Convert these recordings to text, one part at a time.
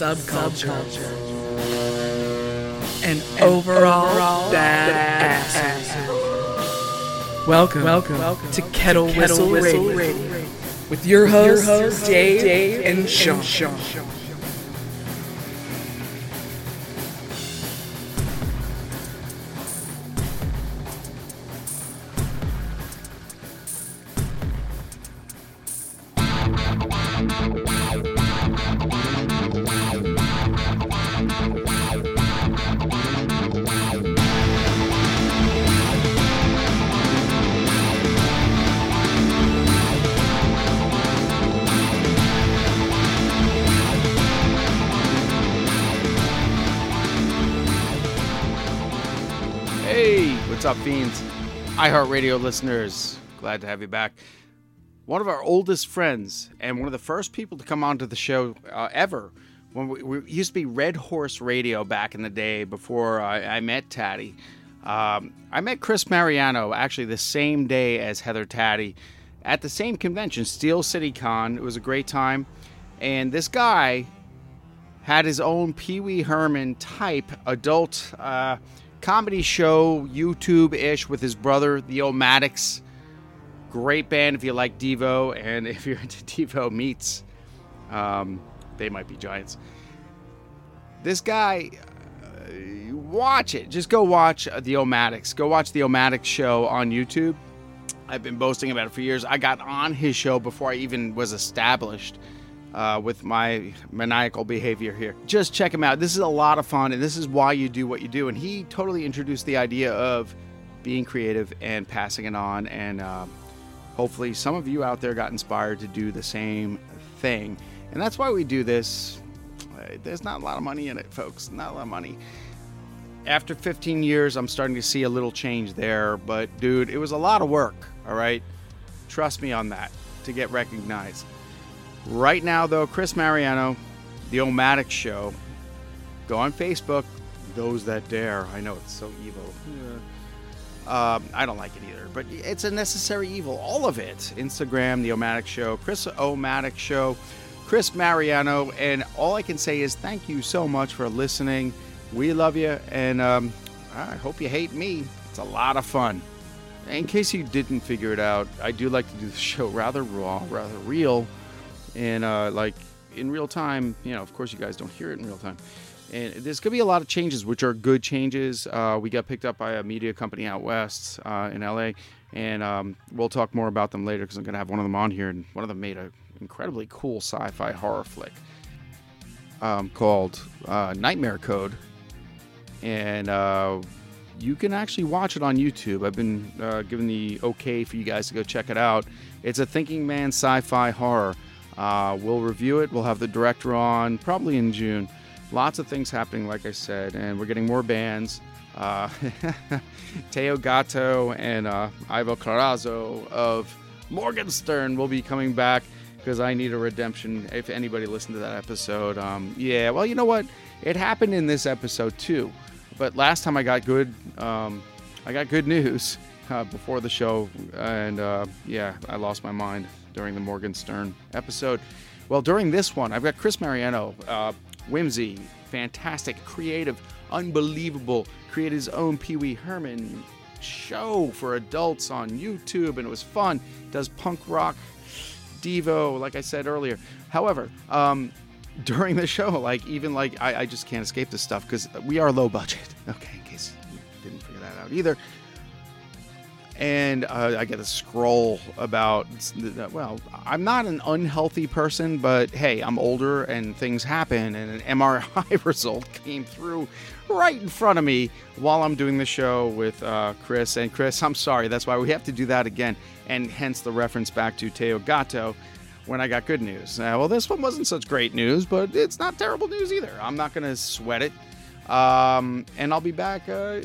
Subculture. And, overall, overall bad, Welcome, welcome, welcome to Kettle, to Kettle Whistle, Whistle Radio. Radio. With your hosts, your hosts Dave, Dave, and Sean. And Sean. Up, Fiends? iHeartRadio listeners, glad to have you back. One of our oldest friends and one of the first people to come onto the show uh, ever. When we, we, used to be Red Horse Radio back in the day before I, I met Taddy. Um, I met Chris Mariano actually the same day as Heather Taddy at the same convention, Steel City Con. It was a great time. And this guy had his own Pee Wee Herman type adult. Uh, comedy show, YouTube ish, with his brother, the Omatics. Great band if you like Devo, and if you're into Devo meets, um, they might be giants. This guy, uh, watch it. Just go watch uh, the Omatics. Go watch the Omatics show on YouTube. I've been boasting about it for years. I got on his show before I even was established uh, with my maniacal behavior here. Just check him out. This is a lot of fun, and this is why you do what you do. And he totally introduced the idea of being creative and passing it on. And uh, hopefully, some of you out there got inspired to do the same thing. And that's why we do this. Uh, there's not a lot of money in it, folks. Not a lot of money. After 15 years, I'm starting to see a little change there. But, dude, it was a lot of work, all right? Trust me on that to get recognized. Right now, though, Chris Mariano, the Omatic Show. Go on Facebook. Those that dare. I know it's so evil. Yeah. Um, I don't like it either, but it's a necessary evil. All of it. Instagram, the Omatic Show, Chris Omatic Show, Chris Mariano, and all I can say is thank you so much for listening. We love you, and um, I hope you hate me. It's a lot of fun. In case you didn't figure it out, I do like to do the show rather raw, rather real and uh, like in real time. You know, of course, you guys don't hear it in real time. And there's going to be a lot of changes, which are good changes. Uh, we got picked up by a media company out west uh, in LA, and um, we'll talk more about them later because I'm going to have one of them on here. And one of them made an incredibly cool sci fi horror flick um, called uh, Nightmare Code. And uh, you can actually watch it on YouTube. I've been uh, given the okay for you guys to go check it out. It's a thinking man sci fi horror. Uh, we'll review it. We'll have the director on probably in June. Lots of things happening, like I said, and we're getting more bands. Uh, Teo Gato and uh, Ivo Carazo of Morgenstern will be coming back because I need a redemption. If anybody listened to that episode, um, yeah, well, you know what? It happened in this episode too. But last time I got good, um, I got good news uh, before the show, and uh, yeah, I lost my mind during the Morgenstern episode. Well, during this one, I've got Chris Mariano, uh, whimsy, fantastic, creative, unbelievable, created his own Pee Wee Herman show for adults on YouTube, and it was fun. Does punk rock, Devo, like I said earlier. However, um, during the show, like even like I, I just can't escape this stuff because we are low budget. Okay, in case you didn't figure that out either and uh, I get a scroll about, well, I'm not an unhealthy person, but hey, I'm older and things happen, and an MRI result came through right in front of me while I'm doing the show with uh, Chris. And Chris, I'm sorry, that's why we have to do that again, and hence the reference back to Teo Gato when I got good news. Uh, well, this one wasn't such great news, but it's not terrible news either. I'm not going to sweat it. Um, and I'll be back uh,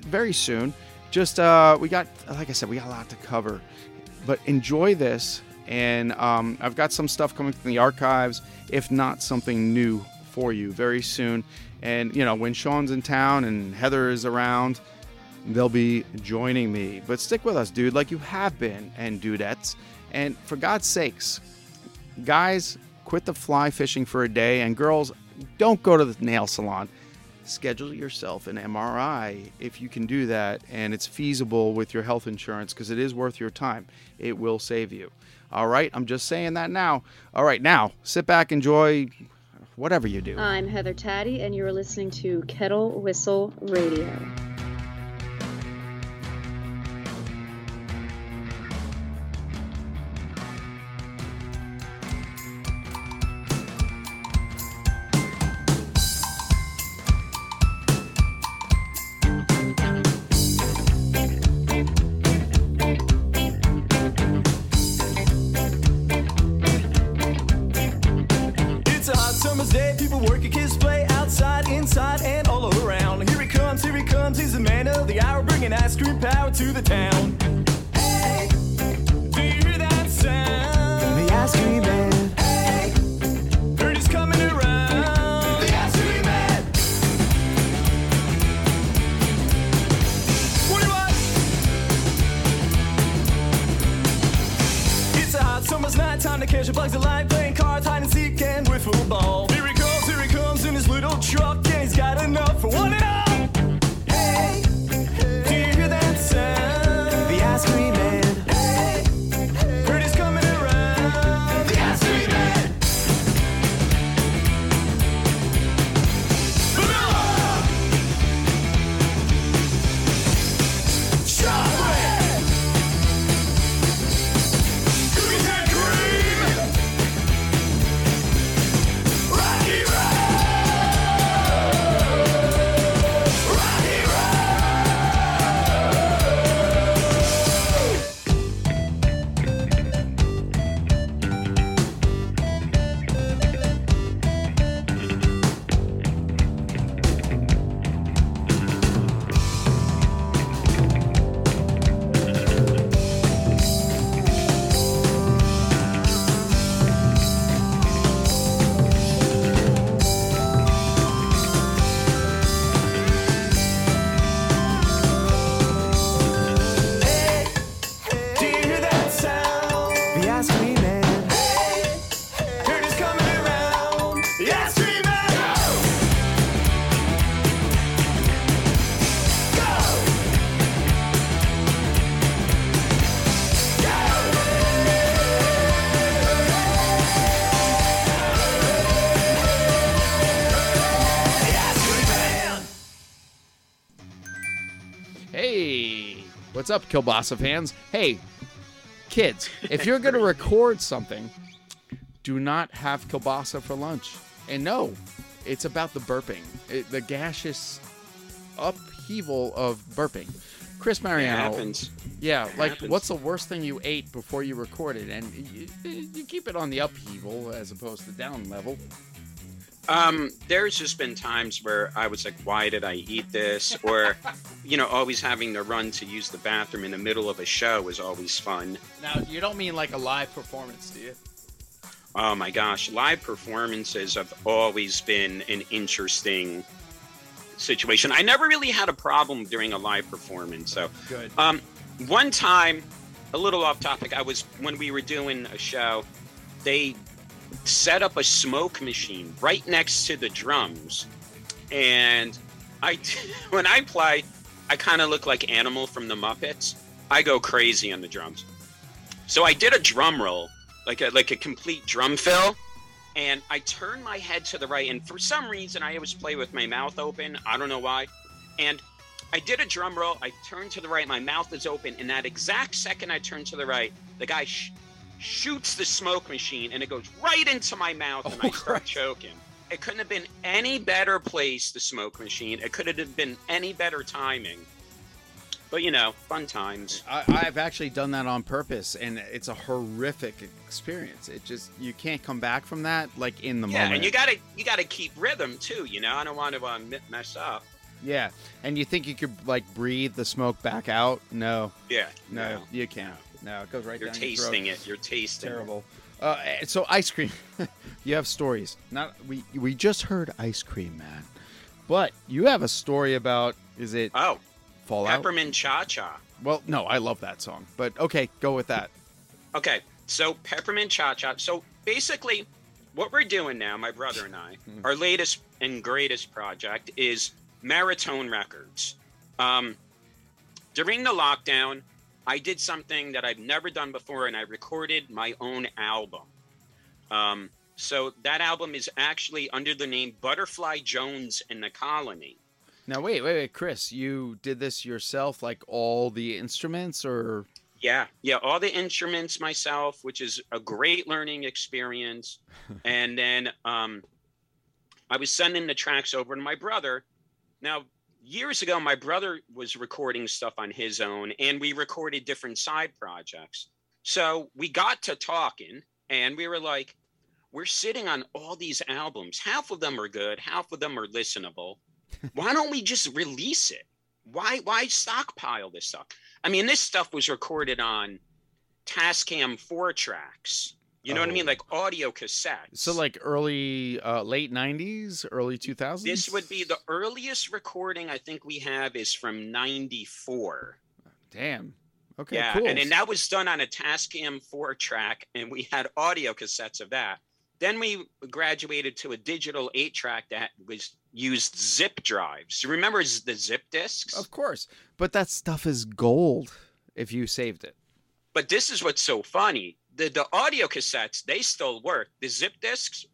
very soon just uh, we got like I said, we got a lot to cover, but enjoy this. And um, I've got some stuff coming from the archives, if not something new for you very soon. And you know, when Sean's in town and Heather is around, they'll be joining me. But stick with us, dude, like you have been, and dudettes. And for God's sakes, guys, quit the fly fishing for a day, and girls, don't go to the nail salon schedule yourself an MRI if you can do that and it's feasible with your health insurance because it is worth your time. It will save you. All right, I'm just saying that now. All right, now sit back, enjoy whatever you do. I'm Heather Taddy, and you're listening to Kettle Whistle Radio. It's a hot summer's day, people work kids play outside, inside, and all around. Here he comes, here he comes, he's the man of the hour, bringing ice cream power to the town. Hey, do you hear that sound? The ice cream man. What's up, Kielbasa fans? Hey, kids, if you're going to record something, do not have kielbasa for lunch. And no, it's about the burping, it, the gaseous upheaval of burping. Chris Mariano. Yeah, it like happens. what's the worst thing you ate before you recorded? And you, you keep it on the upheaval as opposed to down level. Um, there's just been times where I was like, why did I eat this? Or, you know, always having to run to use the bathroom in the middle of a show is always fun. Now, you don't mean like a live performance, do you? Oh my gosh, live performances have always been an interesting situation. I never really had a problem during a live performance. So, good. Um, one time, a little off topic, I was when we were doing a show, they set up a smoke machine right next to the drums. And I, when I play, I kind of look like Animal from the Muppets. I go crazy on the drums. So I did a drum roll, like a like a complete drum fill, and I turned my head to the right. And for some reason, I always play with my mouth open. I don't know why. And I did a drum roll. I turned to the right. My mouth is open. And that exact second I turn to the right, the guy sh- shoots the smoke machine and it goes right into my mouth and Oh, I start Christ. choking. It couldn't have been any better place, the smoke machine. It could have been any better timing. But you know, fun times. I, I've actually done that on purpose, and it's a horrific experience. It just you can't come back from that like in the Yeah, moment. Yeah, and you gotta you gotta keep rhythm too. You know, I don't want to uh, mess up. yeah, and you think you could like breathe the smoke back out? No, Yeah, no, you can't. No, it goes right You're down tasting your throat. it. You're tasting. it. Terrible. Uh, eh, so ice cream, you have stories. Not we we just heard ice cream, man, but you have a story about is it Oh, Fallout? peppermint cha cha. Well, no, I love that song, but okay, go with that. Okay, so Peppermint Cha Cha. So basically, what we're doing now, my brother and I, Mhm. our latest and greatest project is Maritone Records. Um, during the lockdown, I did something that I've never done before, and I recorded my own album. Um, so that album is actually under the name Butterfly Jones and the Colony. Now wait, wait, wait, Chris, you did this yourself, like all the instruments, or Yeah, yeah, all the instruments myself, which is a great learning experience. and then um, I was sending the tracks over to my brother. Now, years ago, my brother was recording stuff on his own, and we recorded different side projects. So we got to talking, and we were like, we're sitting on all these albums. Half of them are good, half of them are listenable. Why don't we just release it? Why why stockpile this stuff? I mean, this stuff was recorded on Tascam four tracks. You know what I mean? Oh. Like audio cassettes. so like early, uh, late '90s, early 2000s. this would be the earliest recording I think we have is from '94. damn. Okay, yeah, cool. and then that was done on a Tascam four track, and we had audio cassettes of that. Then we graduated to a digital eight track that was used zip drives. You remember the zip discs? of course, but that stuff is gold if you saved it. But this is what's so funny. The the audio cassettes, they still work. The zip discs,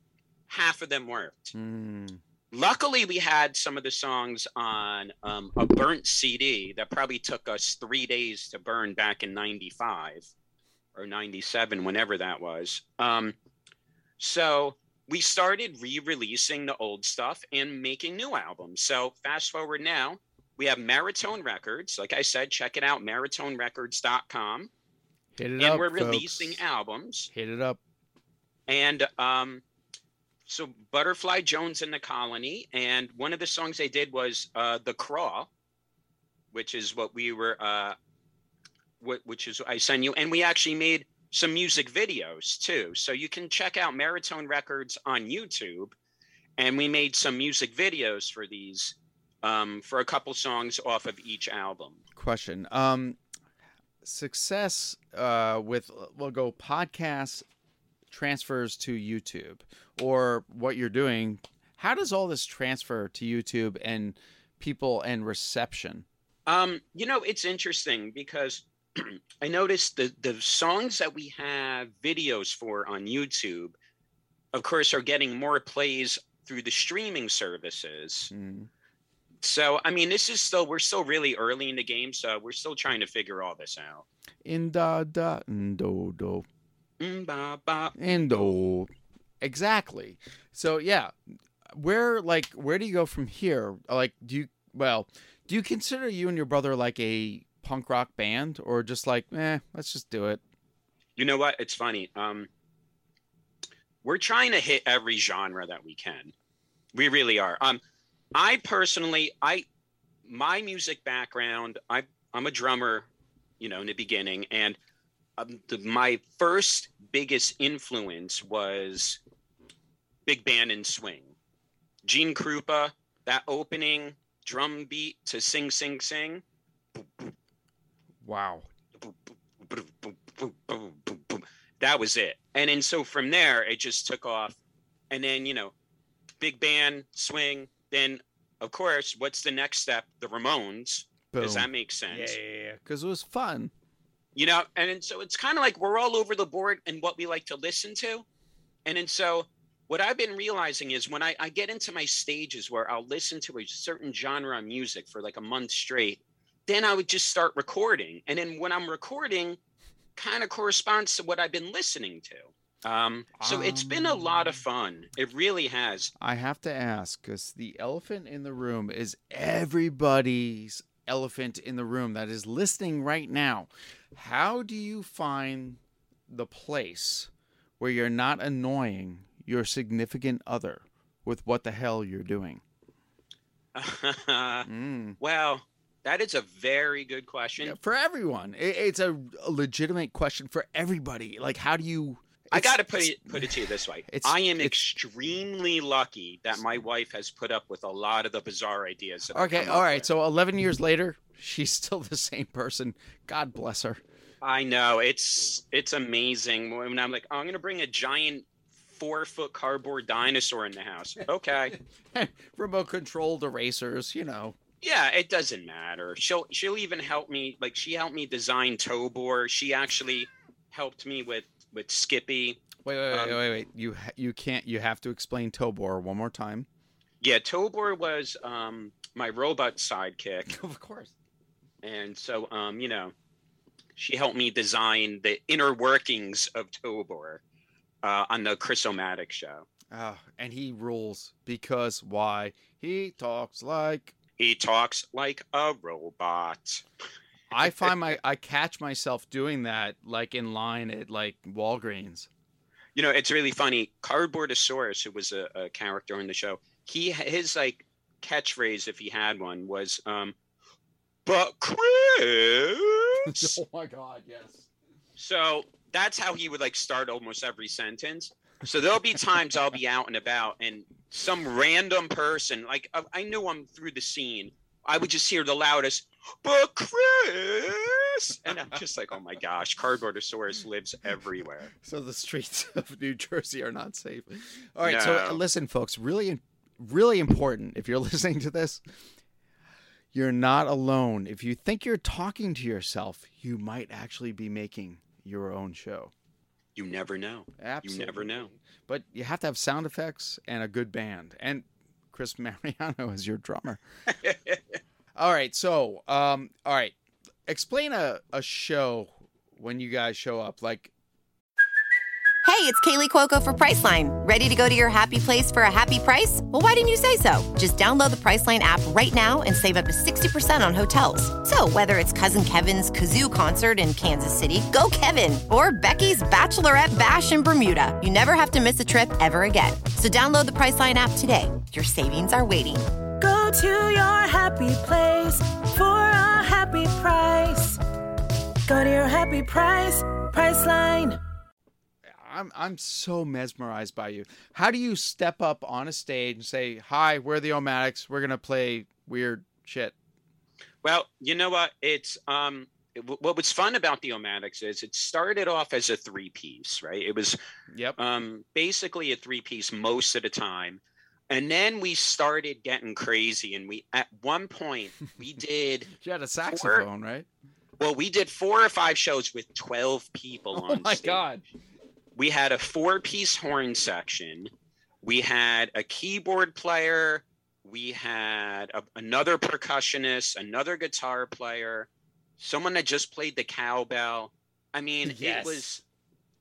half of them worked. Mm. Luckily, we had some of the songs on um, a burnt CD that probably took us three days to burn back in 95 or 97, whenever that was. Um, so we started re releasing the old stuff and making new albums. So fast forward now, we have Maratone Records. Like I said, check it out, maratonerecords.com. Hit it And up, we're folks. releasing albums. Hit it up. And um, so Butterfly Jones in the Colony, and one of the songs they did was uh, "The Crawl," which is what we were, uh, wh- which is I sent you, and we actually made some music videos too. So you can check out Maritone Records on YouTube, and we made some music videos for these um, for a couple songs off of each album. Question. Um, success uh, with we'll go podcast transfers to YouTube or what you're doing. How does all this transfer to YouTube and people and reception? Um, you know, it's interesting because I noticed the the songs that we have videos for on YouTube, of course, are getting more plays through the streaming services. Mm. So, I mean, this is still we're still really early in the game, so we're still trying to figure all this out. In da da do do Mm, ba, ba. Indo. Exactly. So yeah, where like where do you go from here? Like do you well, do you consider you and your brother like a punk rock band or just like, eh, let's just do it? You know what? It's funny. Um, we're trying to hit every genre that we can. We really are. Um, I personally, I my music background, I I'm a drummer, you know, in the beginning, and um, the, my first biggest influence was big band and swing. Gene Krupa, that opening drum beat to sing, sing, sing. Wow. That was it. And then so from there, it just took off. And then, you know, big band, swing. Then, of course, what's the next step? The Ramones. Does that make Yeah, sense? yeah, yeah. Because it was fun. You know, and so it's kind of like we're all over the board and what we like to listen to. And then so what I've been realizing is when I, I get into my stages where I'll listen to a certain genre of music for like a month straight, then I would just start recording. And then when I'm recording, kind of corresponds to what I've been listening to. Um, so it's been a lot of fun. It really has. I have to ask because the elephant in the room is everybody's elephant in the room that is listening right now. How do you find the place where you're not annoying your significant other with what the hell you're doing? Mm. Well, that is a very good question. Yeah, for everyone, it, it's a legitimate question for everybody. Like, how do you? I got to put it put it to you this way. I am extremely lucky that my wife has put up with a lot of the bizarre ideas. Okay, all right. with. So 11 years later, she's still the same person. God bless her. I know it's it's amazing when I'm like, oh, I'm gonna bring a giant four foot cardboard dinosaur in the house. Okay, Remote controlled erasers, you know. yeah, it doesn't matter. She'll she'll even help me. Like she helped me design Tobor. She actually helped me with with Skippy. Wait, wait, wait, Um, wait, wait. You ha- you can't. You have to explain Tobor one more time. Yeah, Tobor was um my robot sidekick. of course. And so, um, you know, she helped me design the inner workings of Tobor uh, on the Chris-O-Matic show. Oh, and he rules because why? He talks like. He talks like a robot. I find my I catch myself doing that like in line at like Walgreens. You know, it's really funny. Cardboardosaurus, who was a, a character in the show, he his like catchphrase, if he had one, was um, "But Chris." oh my god, yes. So that's how he would like start almost every sentence. So there'll be times I'll be out and about and some random person, like I, I knew I'm through the scene, I would just hear the loudest, but Chris. And I'm just like, oh my gosh, Cardboardosaurus lives everywhere. So the streets of New Jersey are not safe. All right, so uh, listen, folks, really, really important. If you're listening to this, you're not alone. If you think you're talking to yourself, you might actually be making your own show. You never know. Absolutely. You never know. But you have to have sound effects and a good band. And Chris Mariano is your drummer. All right, so um, all right, explain a, a show when you guys show up. Like Hey, it's Kaley Cuoco for Priceline. Ready to go to your happy place for a happy price? Well, why didn't you say so? Just download the Priceline app right now and save up to 60% on hotels. So, whether it's Cousin Kevin's Kazoo concert in Kansas City, go Kevin, or Becky's Bachelorette Bash in Bermuda, you never have to miss a trip ever again. So, download the Priceline app today. Your savings are waiting. Go to your happy place for a happy price. Go to your happy price, Priceline. I'm I'm so mesmerized by you. How do you step up on a stage and say, "Hi, we're the Omatics. We're gonna play weird shit." Well, you know what? It's um it- what was fun about the Omatics is it started off as a three piece, right? It was Yep. um basically a three piece most of the time. And then we started getting crazy and we at one point we did You had a saxophone, right? well, we did four or five shows with 12 people Oh on my stage. god. we had a four piece horn section we had a keyboard player we had a, another percussionist another guitar player someone that just played the cowbell i mean Yes. it was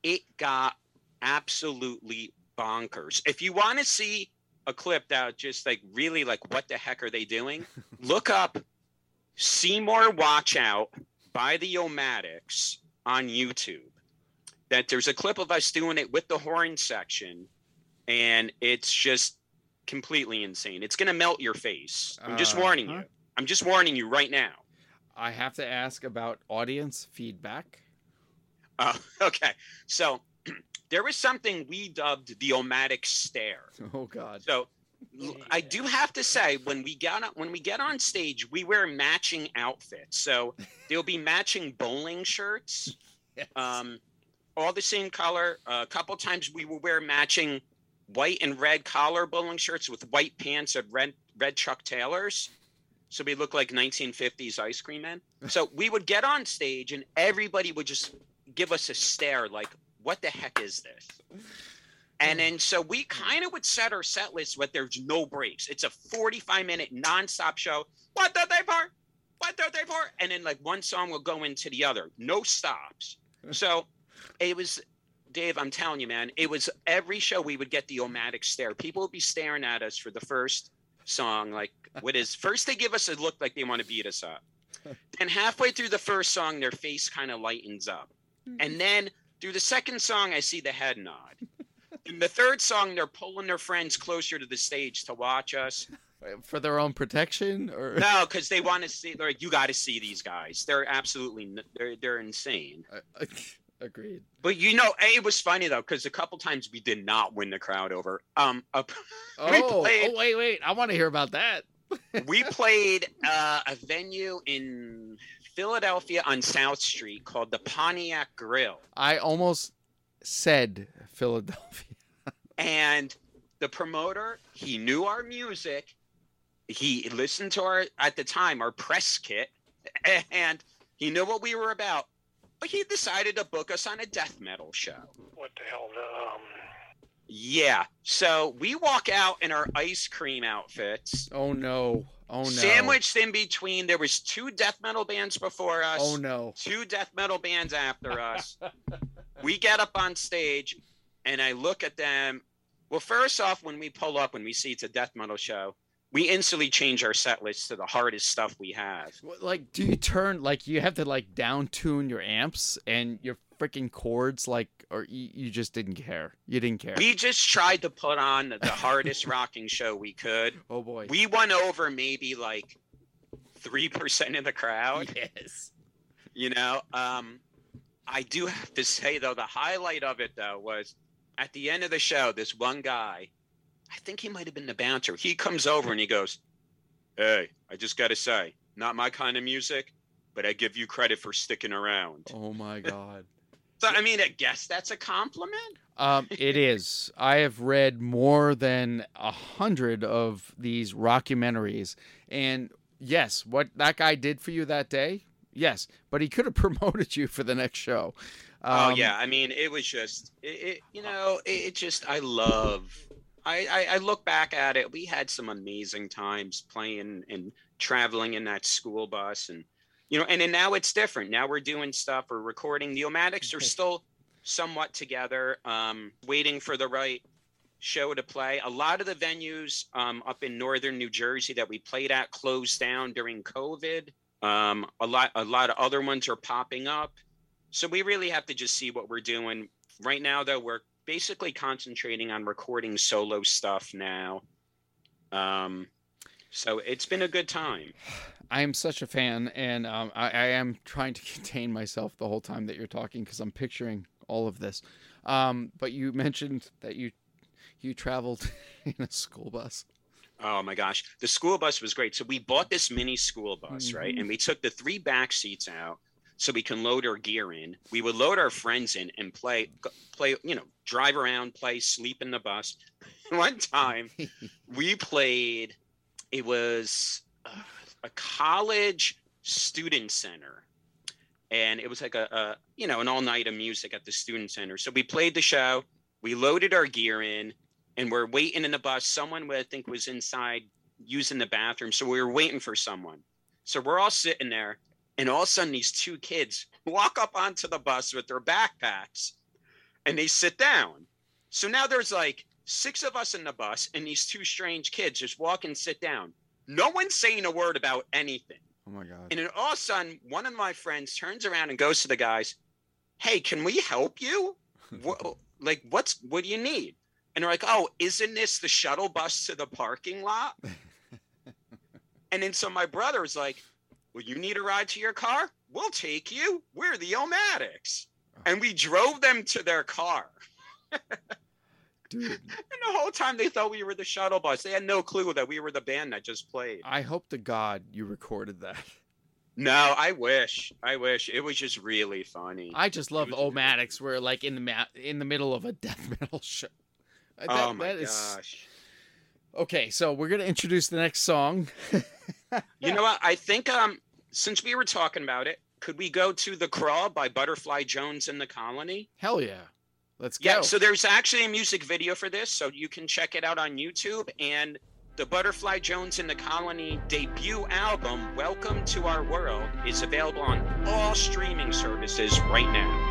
it got absolutely bonkers if you want to see a clip that just like really like what the heck are they doing? Look up seymour watch out by the omatics on youtube. That there's a clip of us doing it with the horn section and it's just completely insane. It's going to melt your face. I'm just warning Uh-huh. you. I'm just warning you right now. I have to ask about audience feedback. uh, okay. So there was something we dubbed the omatic stare Oh god. so I do have to say when we get on when we get on stage we wear matching outfits so there'll be matching bowling shirts Yes. um, all the same color. a couple times we will wear matching white and red collar bowling shirts with white pants and red red Chuck Taylors. So we look like 1950s ice cream men. So we would get on stage and everybody would just give us a stare like, what the heck is this? And then so we kind of would set our set list but there's no breaks. It's a 45 minute nonstop show. What the they part? What the they part? And then like one song will go into the other. No stops. So it was Dave, I'm telling you, man, it was every show we would get the omatic stare. People would be staring at us for the first song. Like what is first they give us a look like they want to beat us up. Then halfway through the first song, their face kind of lightens up. Hmm. And then through the second song, I see the head nod. In the third song, they're pulling their friends closer to the stage to watch us. For their own protection, or No, because they want to see. They're like, you got to see these guys. They're absolutely, they're they're insane. Uh, agreed. But you know, it was funny though, because a couple times we did not win the crowd over. Um, a- we Oh, played, oh, wait, wait! I want to hear about that. we played uh, a venue in Philadelphia on South Street called the Pontiac Grille. I almost said Philadelphia. and the promoter he knew our music he listened to our at the time our press kit and he knew what we were about but he decided to book us on a death metal show What the hell? Um, yeah so we walk out in our ice cream outfits Oh no! Oh no! sandwiched in between there was two death metal bands before us Oh no! two death metal bands after us. we get up on stage and I look at them. Well, first off, when we pull up, when we see it's a death metal show, we instantly change our set list to the hardest stuff we have. Like, do you turn like you have to like down tune your amps and your freaking chords, like, or you, you just didn't care? You didn't care. We just tried to put on the hardest rocking show we could. oh boy! We won over maybe like 3% of the crowd. yes. you know um i do have to say though the highlight of it though was at the end of the show this one guy i think he might have been the bouncer he comes over and he goes hey i just gotta say not my kind of music but i give you credit for sticking around Oh my god. So i mean i guess that's a compliment Um, it is. I have read more than a hundred of these rockumentaries, and yes, what that guy did for you that day, yes, but he could have promoted you for the next show. oh Um, yeah i mean it was just it, it you know it, it just i love I, I i look back at it we had some amazing times playing and traveling in that school bus and you know and then now it's different. Now we're doing stuff we're recording. The omatics are still somewhat together um waiting for the right show to play. A lot of the venues um up in northern new jersey that we played at closed down during covid. Um a lot a lot of other ones are popping up. So we really have to just see what we're doing. Right now though we're basically concentrating on recording solo stuff now. Um so it's been a good time I am such a fan, and um, I, I am trying to contain myself the whole time that you're talking because I'm picturing all of this. Um, but you mentioned that you you traveled in a school bus. Oh my gosh, the school bus was great. So we bought this mini school bus, right? And we took the three back seats out so we can load our gear in. We would load our friends in and play, play, you know, drive around, play, sleep in the bus. One time, we played. It was uh, a college student center, and it was like a, a you know an all night of music at the student center. So we played the show. We loaded our gear in and we're waiting in the bus. Someone I think was inside using the bathroom, so we were waiting for someone. So we're all sitting there, and all of a sudden these two kids walk up onto the bus with their backpacks, and they sit down. So now there's like six of us in the bus, and these two strange kids just walk and sit down. No one's saying a word about anything. Oh my god! And then all of a sudden, one of my friends turns around and goes to the guys, "Hey, can we help you? what, like, what's what do you need?" And they're like, "Oh, isn't this the shuttle bus to the parking lot?" and then so my brother's like, "Well, you need a ride to your car? We'll take you. We're the Omatics." Oh. And we drove them to their car. Dude, the whole time they thought we were the shuttle bus. They had no clue that we were the band that just played. I hope to God you recorded that. No, I wish. I wish. It was just really funny. I just love was- Omatics. We're like in the ma- in the middle of a death metal show. Uh, oh my that is- gosh. Okay, so we're gonna introduce the next song. You know what? I think um since we were talking about it, could we go to The Crawl by Butterfly Jones and the Colony? Hell yeah! Let's go. Yeah, so there's actually a music video for this, so you can check it out on YouTube. And the Butterfly Jones and the Colony debut album, Welcome to Our World, is available on all streaming services right now.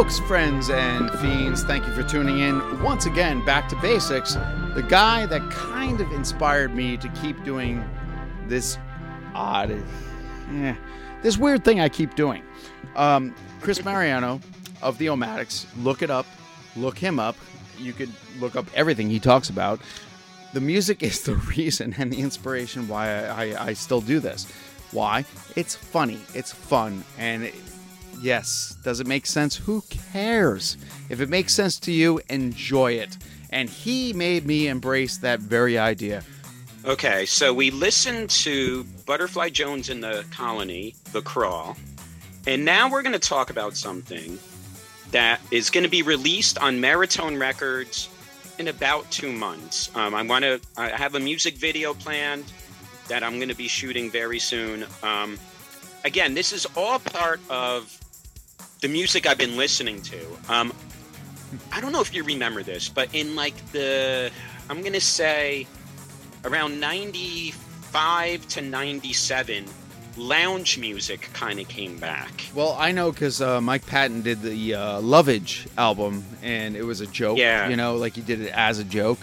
Folks, friends, and fiends, thank you for tuning in once again back to basics. The guy that kind of inspired me to keep doing this odd, eh, this weird thing I keep doing. Um, Chris Mariano of the Omatics. Look it up. Look him up. You could look up everything he talks about. The music is the reason and the inspiration why I, I, I still do this. Why? It's funny. It's fun. And yes, does it make sense? Who cares? If it makes sense to you, enjoy it. And he made me embrace that very idea. Okay, so we listened to Butterfly Jones in the Colony, The Crawl, and now we're going to talk about something that is going to be released on Maritone Records in about two months. Um, I want to. I have a music video planned that I'm going to be shooting very soon. Um, again, this is all part of the music I've been listening to. Um, I don't know if you remember this, but in like the, I'm going to say around 95 to 97, lounge music kind of came back. Well, I know because uh, Mike Patton did the uh, Lovage album, and it was a joke. Yeah. You know, like he did it as a joke,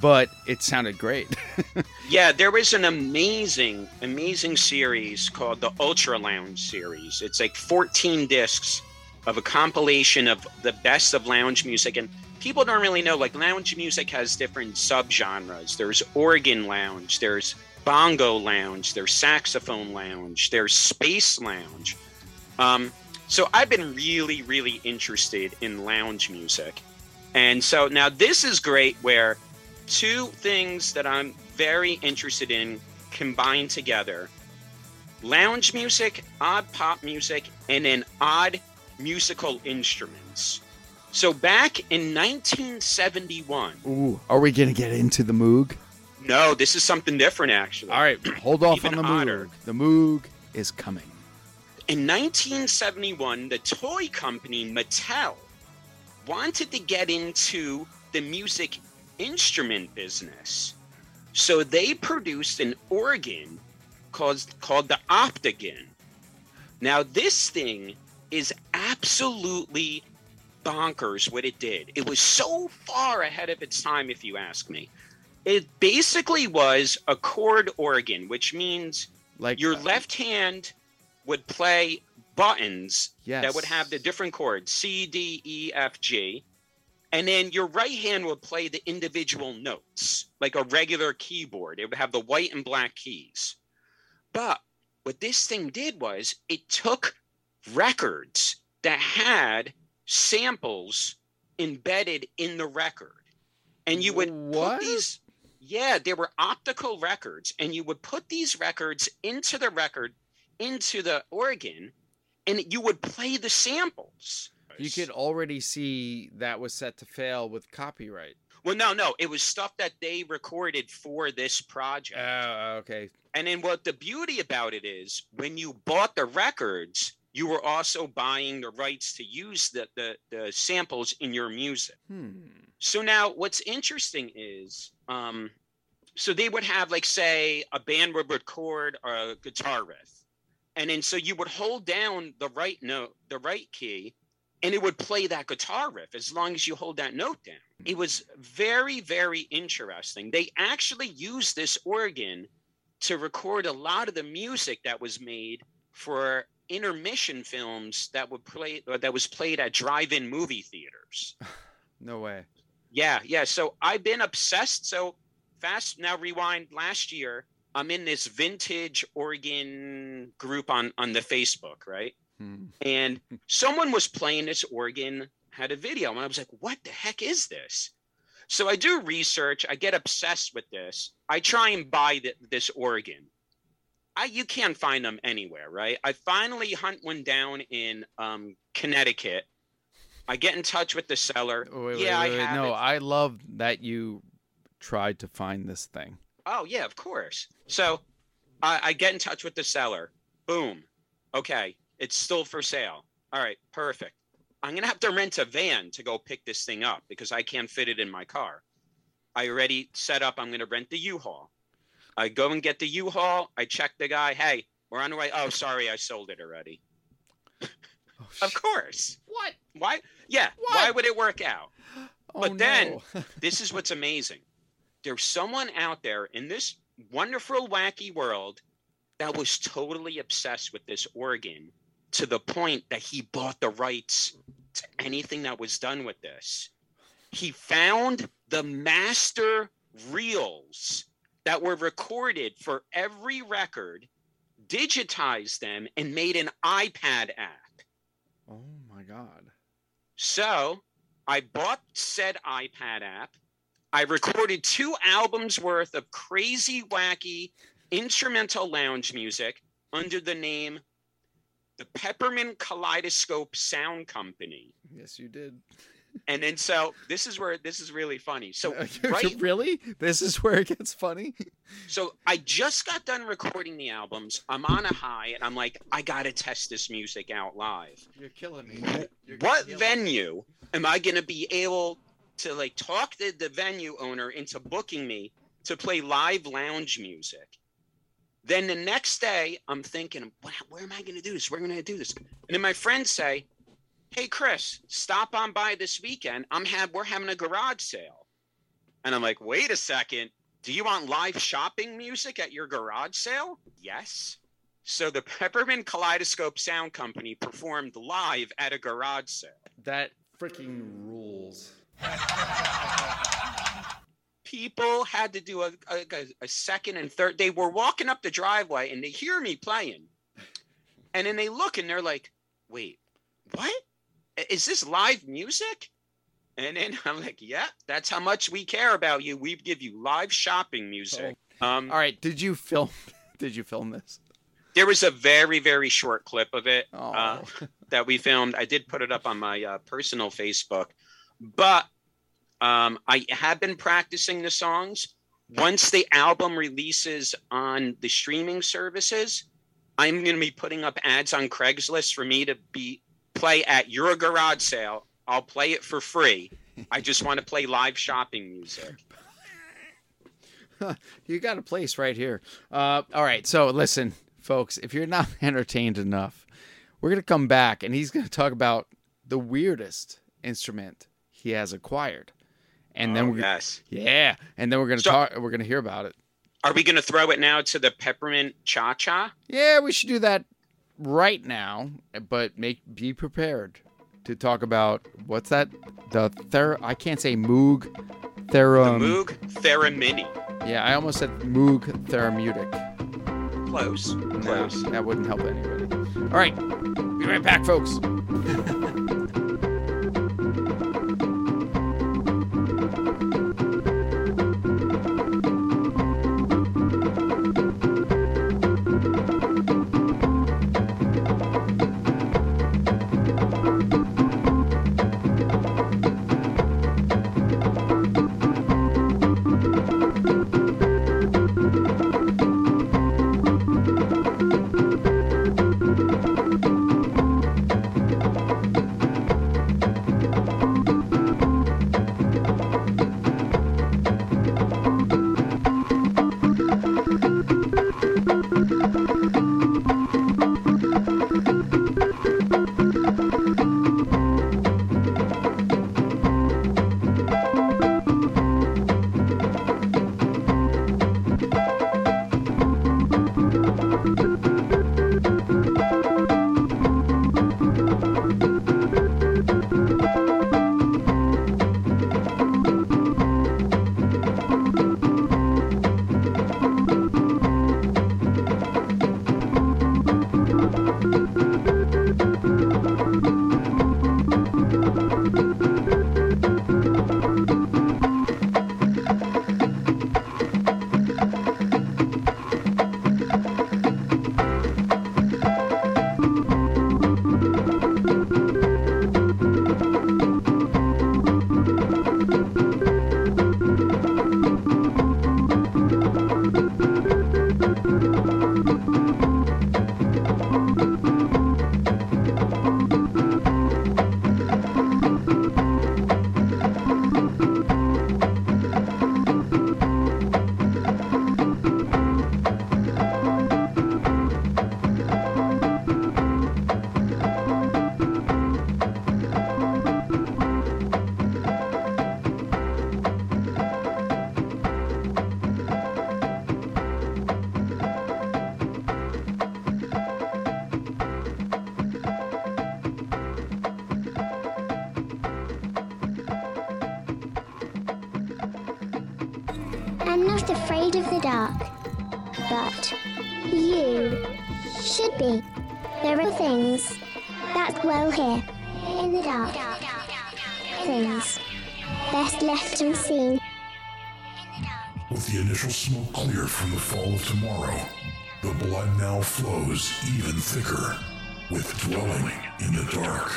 but it sounded great. Yeah, there was an amazing, amazing series called the Ultra Lounge series. It's like 14 discs of a compilation of the best of lounge music. And people don't really know, like, lounge music has different subgenres. There's organ lounge, there's bongo lounge, there's saxophone lounge, there's space lounge. Um, so I've been really, really interested in lounge music. And so now this is great where two things that I'm very interested in combined together lounge music, odd pop music, and then odd musical instruments. So back in 1971, Ooh, are we gonna get into the Moog? no, this is something different actually. All right, hold off on the odder. Moog. The Moog is coming. In 1971, the toy company Mattel wanted to get into the music instrument business. So they produced an organ called, called the Optigan. Now, this thing is absolutely bonkers what it did. It was so far ahead of its time, if you ask me. It basically was a chord organ, which means Like your uh, left hand would play buttons Yes. that would have the different chords C, D, E, F, G. And then your right hand would play the individual notes like a regular keyboard. It would have the white and black keys. But what this thing did was it took records that had samples embedded in the record. and you would What? put these. Yeah, there were optical records, and you would put these records into the record, into the organ, and you would play the samples. You could already see that was set to fail with copyright. Well, no, no, it was stuff that they recorded for this project. Oh, okay. And then what the beauty about it is when you bought the records, you were also buying the rights to use the, the, the samples in your music. Hmm. So now what's interesting is um so they would have like say a band would record a guitar riff. And then so you would hold down the right note, the right key, and it would play that guitar riff as long as you hold that note down. It was very, very interesting. They actually used this organ to record a lot of the music that was made for intermission films that would play that was played at drive-in movie theaters. No way. Yeah, yeah. So I've been obsessed. So fast now rewind last year. I'm in this vintage organ group on on the Facebook, right? Hmm. And someone was playing this organ, had a video, and I was like, "What the heck is this?" So I do research. I get obsessed with this. I try and buy th- this organ. I you can't find them anywhere, right? I finally hunt one down in um, Connecticut. I get in touch with the seller. Oh, Wait, wait, yeah, wait, I wait. have No, it. I love that you tried to find this thing. Oh yeah, of course. So I, I get in touch with the seller. Boom. Okay, it's still for sale. All right, perfect. I'm gonna have to rent a van to go pick this thing up because I can't fit it in my car. I already set up. I'm gonna rent the U-Haul. I go and get the U-Haul. I check the guy. Hey, we're on the way. Oh, sorry, I sold it already. Oh, Of course. What? Why? Yeah. What? Why would it work out? Oh, But then- no. this is what's amazing. There's someone out there in this wonderful, wacky world that was totally obsessed with this organ to the point that he bought the rights to anything that was done with this. He found the master reels that were recorded for every record, digitized them, and made an iPad app. oh my god. So I bought said iPad app. I recorded two albums worth of crazy, wacky instrumental lounge music under the name the Peppermint Kaleidoscope Sound Company. Yes, you did. And then so this is where this is really funny. So right really? This is where it gets funny. so I just got done recording the albums. I'm on a high and I'm like, I gotta test this music out live. You're killing me. what venue am I going to be able to like talk the, the venue owner into booking me to play live lounge music? Then the next day, I'm thinking, "What- where am I going to do this? Where am I going to do this? And then my friends say, Hey, Chris, stop on by this weekend. I'm have we're having a garage sale. And I'm like, wait a second. Do you want live shopping music at your garage sale? Yes. So the Peppermint Kaleidoscope Sound Company performed live at a garage sale. That freaking rules. People had to do a, a, a second and third. They were walking up the driveway and they hear me playing. And then they look and they're like, wait, what? Is this live music? And then I'm like, yeah, that's how much we care about you. We give you live shopping music. Um, All right, did you film? Did you film this? there was a very, very short clip of it. Oh, uh, that we filmed. I did put it up on my uh, personal Facebook, but um, I have been practicing the songs. Once the album releases on the streaming services, I'm going to be putting up ads on Craigslist for me to be play at your garage sale. I'll play it for free. I just want to play live shopping music. you got a place right here. Uh, all right, so listen, folks, if you're not entertained enough, we're gonna come back and he's gonna talk about the weirdest instrument he has acquired, and then Oh, we're yes. yeah, and then we're gonna So- talk. We're gonna hear about it. Are we going to throw it now to the peppermint cha cha? Yeah, we should do that right now, but make be prepared to talk about what's that? The ther I can't say Moog The Therum. Moog Theremini. Yeah, I almost said Moog Therapeutic. Close. No, Close. that wouldn't help anybody. All right, be right back, folks. With the initial smoke cleared from the fall of tomorrow, the blood now flows even thicker with dwelling in the dark.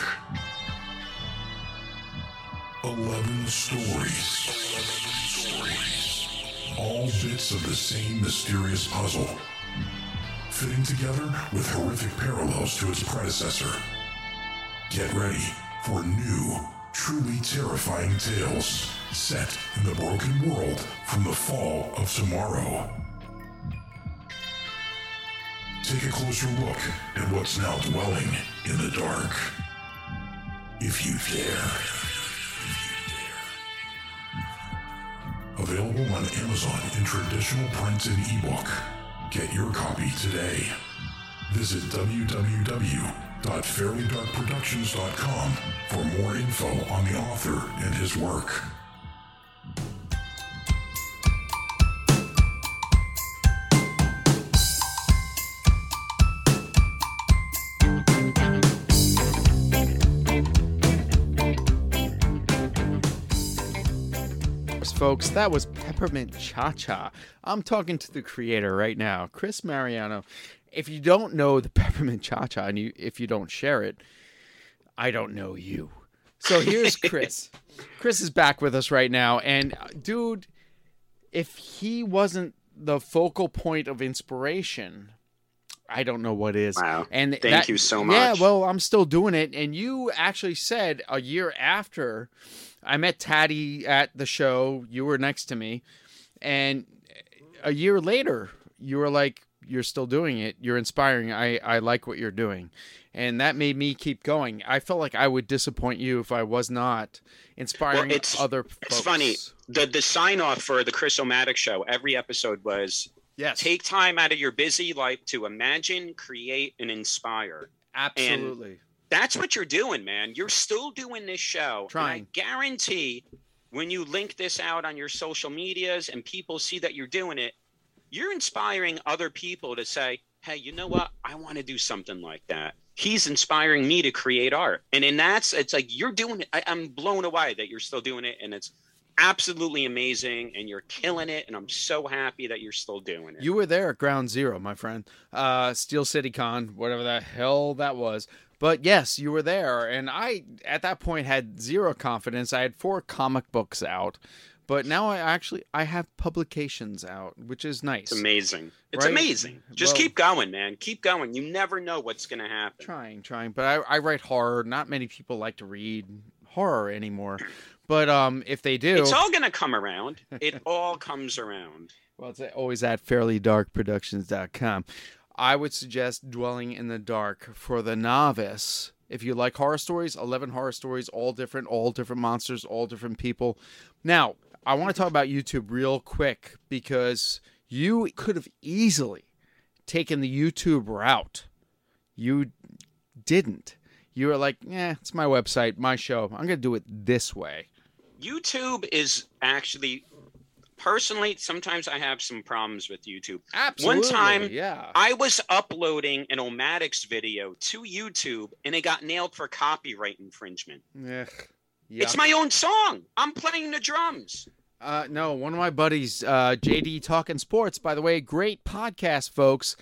Eleven stories. All bits of the same mysterious puzzle, fitting together with horrific parallels to its predecessor. Get ready for new, truly terrifying tales set in the broken world from the fall of tomorrow. Take a closer look at what's now dwelling in the dark. If you dare. Available on Amazon in traditional print and ebook. Get your copy today. Visit www.fairlydarkproductions.com for more info on the author and his work. Folks. That was Peppermint Cha Cha. I'm talking to the creator right now, Chris Mariano. If you don't know the Peppermint Cha Cha, and you, if you don't share it, I don't know you. So here's Chris. Chris is back with us right now, and uh, dude, if he wasn't the focal point of inspiration, I don't know what is. Wow. And Thank that- you so much. Yeah, well, I'm still doing it. And you actually said a year after I met Taddy at the show, you were next to me. And a year later, you were like, You're still doing it. You're inspiring. I, I like what you're doing. And that made me keep going. I felt like I would disappoint you if I was not inspiring Well, it's other it's funny. The the sign off for the Chris Omatic show every episode was Yes. take time out of your busy life to imagine, create, and inspire. Absolutely. That's what you're doing, man. You're still doing this show. and Trying. I guarantee when you link this out on your social medias and people see that you're doing it, you're inspiring other people to say, hey, you know what? I want to do something like that. He's inspiring me to create art. And in that's, it's like you're doing it. I, I'm blown away that you're still doing it. And it's absolutely amazing. And you're killing it. And I'm so happy that you're still doing it. You were there at ground zero, my friend. Uh, Steel City Con, whatever the hell that was. But yes, you were there. And I, at that point, had zero confidence. I had four comic books out. But now I actually I have publications out, which is nice. It's amazing. It's Right? amazing. Just Well- keep going, man. Keep going. You never know what's going to happen. Trying, trying. But I, I write horror. Not many people like to read horror anymore. But um, if they do, It's all going to come around. It all comes around. Well, it's always at fairlydarkproductions.com. I would suggest Dwelling in the Dark for the novice. If you like horror stories, 11 horror stories, all different, all different monsters, all different people. Now, I want to talk about YouTube real quick because you could have easily taken the YouTube route. You didn't. You were like, yeah, it's my website, my show. I'm going to do it this way. YouTube is actually, personally, sometimes I have some problems with YouTube. Absolutely. One time, yeah. I was uploading an Omatics video to YouTube and it got nailed for copyright infringement. Ugh, It's my own song. I'm playing the drums. Uh, no, one of my buddies, uh, JD Talking Sports, by the way, great podcast, folks,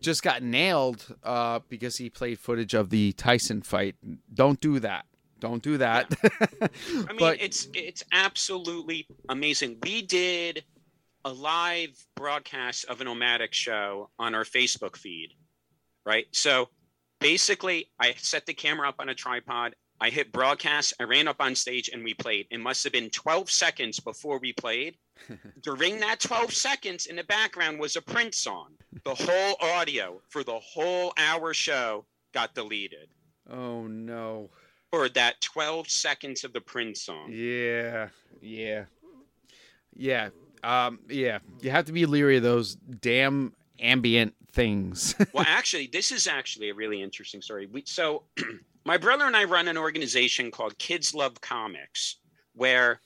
just got nailed uh, because he played footage of the Tyson fight. Don't do that. Don't do that. I mean, it's it's absolutely amazing. We did a live broadcast of an Omatic show on our Facebook feed, right? So basically, I set the camera up on a tripod. I hit broadcast. I ran up on stage and we played. It must have been 12 seconds before we played. During that 12 seconds, in the background was a Prince song. The whole audio for the whole hour show got deleted oh, no. For that 12 seconds of the Prince song. Yeah. Yeah. Yeah. Um, yeah. You have to be leery of those damn ambient things. well, actually, this is actually a really interesting story. We, so, my brother and I run an organization called Kids Love Comics, where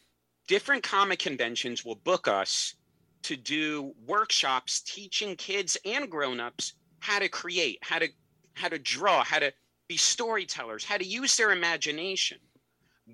different comic conventions will book us to do workshops teaching kids and grown-ups how to create, how to how to draw, how to be storytellers, how to use their imagination.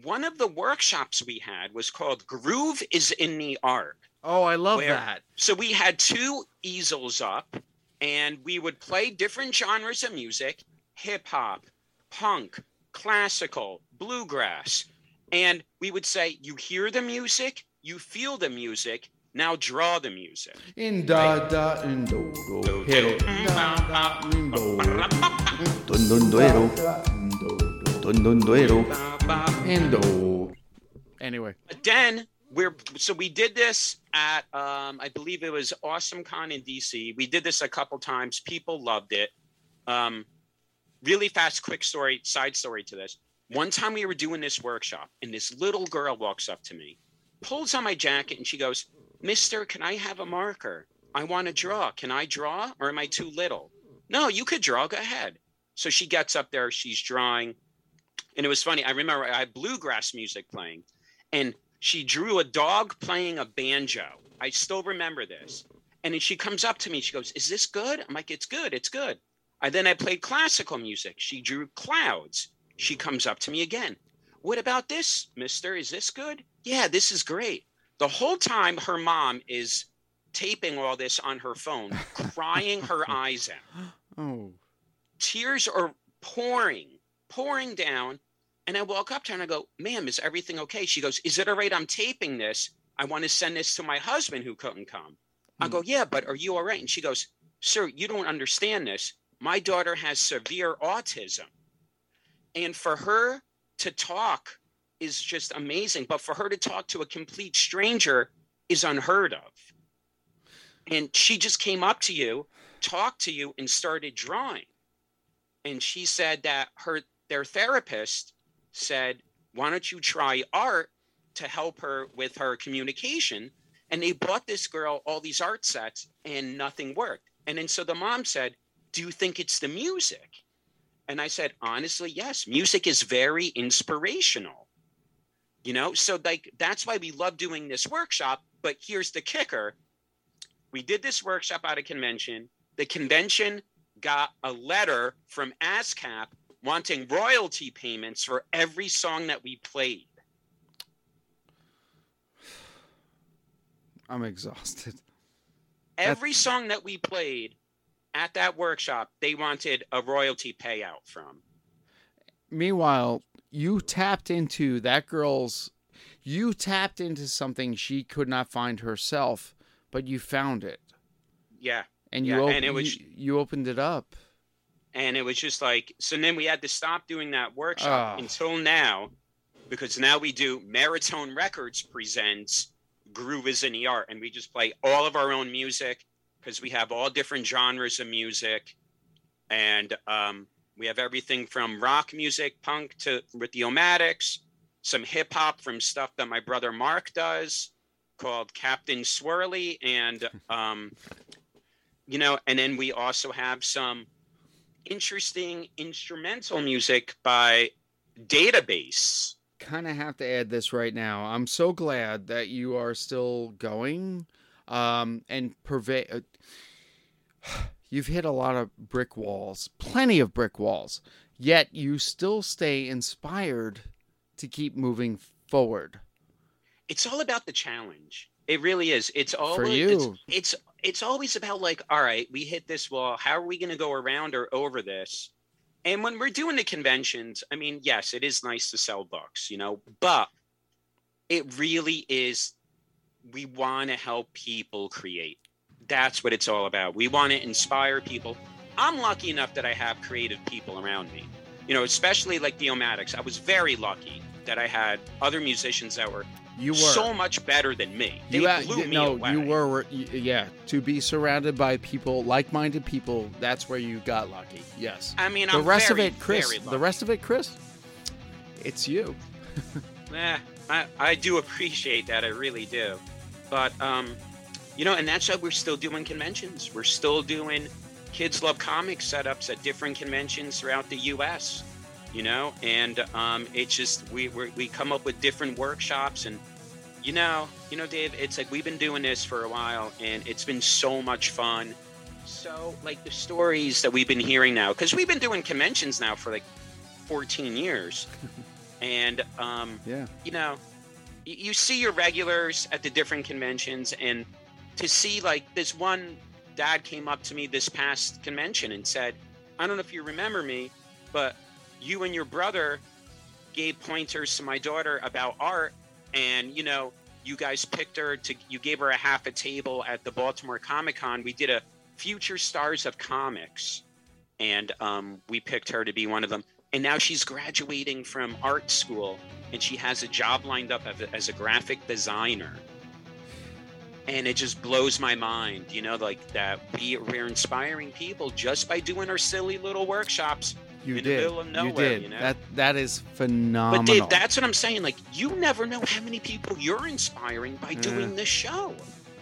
One of the workshops we had was called Groove is in the Art. Oh, I love where- that. So we had two easels up and we would play different genres of music hip hop, punk, classical, bluegrass. And we would say, You hear the music, you feel the music, now draw the music. In da da in do do hero. Da da in do. Dun dun duero. Dun dun duero. In do. Anyway, But then we're so we did this at um, I believe it was Awesome Con in DC. We did this a couple times. People loved it. Um, really fast, quick story, side story to this. One time we were doing this workshop, and this little girl walks up to me, pulls on my jacket, and she goes, "Mister, can I have a marker? I want to draw. Can I draw, or am I too little?" No, you could draw. Go ahead. So she gets up there. She's drawing, and it was funny. I remember I had bluegrass music playing, and she drew a dog playing a banjo. I still remember this. And then she comes up to me. She goes, "Is this good?" I'm like, "It's good. It's good." I then I played classical music. She drew clouds. She comes up to me again. What about this, mister? Is this good? Yeah, this is great. The whole time her mom is taping all this on her phone, crying her eyes out oh, tears are pouring, pouring down. And I walk up to her and I go, ma'am, is everything okay? She goes, is it all right? I'm taping this. I want to send this to my husband who couldn't come. I hmm. go, yeah, but are you all right? And she goes, sir, you don't understand this. My daughter has severe autism. And for her to talk is just amazing. But for her to talk to a complete stranger is unheard of. And she just came up to you, talked to you, and started drawing. And she said that her their therapist said why don't you try art to help her with her communication? And they bought this girl all these art sets and nothing worked. And then so the mom said do you think it's the music? And i said honestly yes. Music is very inspirational you know so like that's why we love doing this workshop but here's the kicker we did this workshop at a convention the convention got a letter from ASCAP wanting royalty payments for every song that we played. I'm exhausted. Every song that we played at that workshop, they wanted a royalty payout from. Meanwhile, you tapped into that girl's. You tapped into something she could not find herself, but you found it, Yeah. and you Yeah, op- and it was- you, you opened it up. And it was just like, so then we had to stop doing that workshop Ah. until now, because now we do Maritone Records presents Groove is in the Art, and we just play all of our own music because we have all different genres of music, and um, we have everything from rock music, punk to with the Omatics, some hip hop from stuff that my brother Mark does called Captain Swirly, and um, you know, and then we also have some interesting instrumental music by Database. Kind of have to add this right now. I'm so glad that you are still going, um, and pervade. You've hit a lot of brick walls, plenty of brick walls, yet you still stay inspired to keep moving forward. It's all about the challenge. It really is. It's always you. It's, it's it's always about like, all right, we hit this wall. How are we going to go around or over this? And when we're doing the conventions, I mean, yes, it is nice to sell books, you know, but it really is. We want to help people create. That's what it's all about. We want to inspire people. I'm lucky enough that I have creative people around me. You know, especially like the Omatics. I was very lucky that I had other musicians that were You were so much better than me. They you a- blew you- me no, away. you were yeah. To be surrounded by people, like-minded people, that's where you got lucky. Yes. I mean, the I'm rest very, of it, Chris. The rest of it, Chris. It's you. Eh, I, I do appreciate that. I really do. But, um, you know, and that's why we're still doing conventions. We're still doing Kids Love Comics setups at different conventions throughout the U.S., you know? And um, it's just, we, we're, we come up with different workshops and You know, you know, Dave, it's like we've been doing this for a while and it's been so much fun. So, like the stories that we've been hearing now, because we've been doing conventions now for like 14 years. and, um, Yeah. you know, y- you see your regulars at the different conventions and to see like this one dad came up to me this past convention and said, I don't know if you remember me, but you and your brother gave pointers to my daughter about art and you know you guys picked her to you gave her a half a table at the baltimore comic-con. We did a future stars of comics and um, we picked her to be one of them. And now she's graduating from art school and she has a job lined up as a graphic designer and it just blows my mind you know like that we, we're inspiring people just by doing our silly little workshops You in the did. middle of you nowhere did. you know That that is phenomenal. but Dave, that's what I'm saying. Like, you never know how many people you're inspiring by doing this show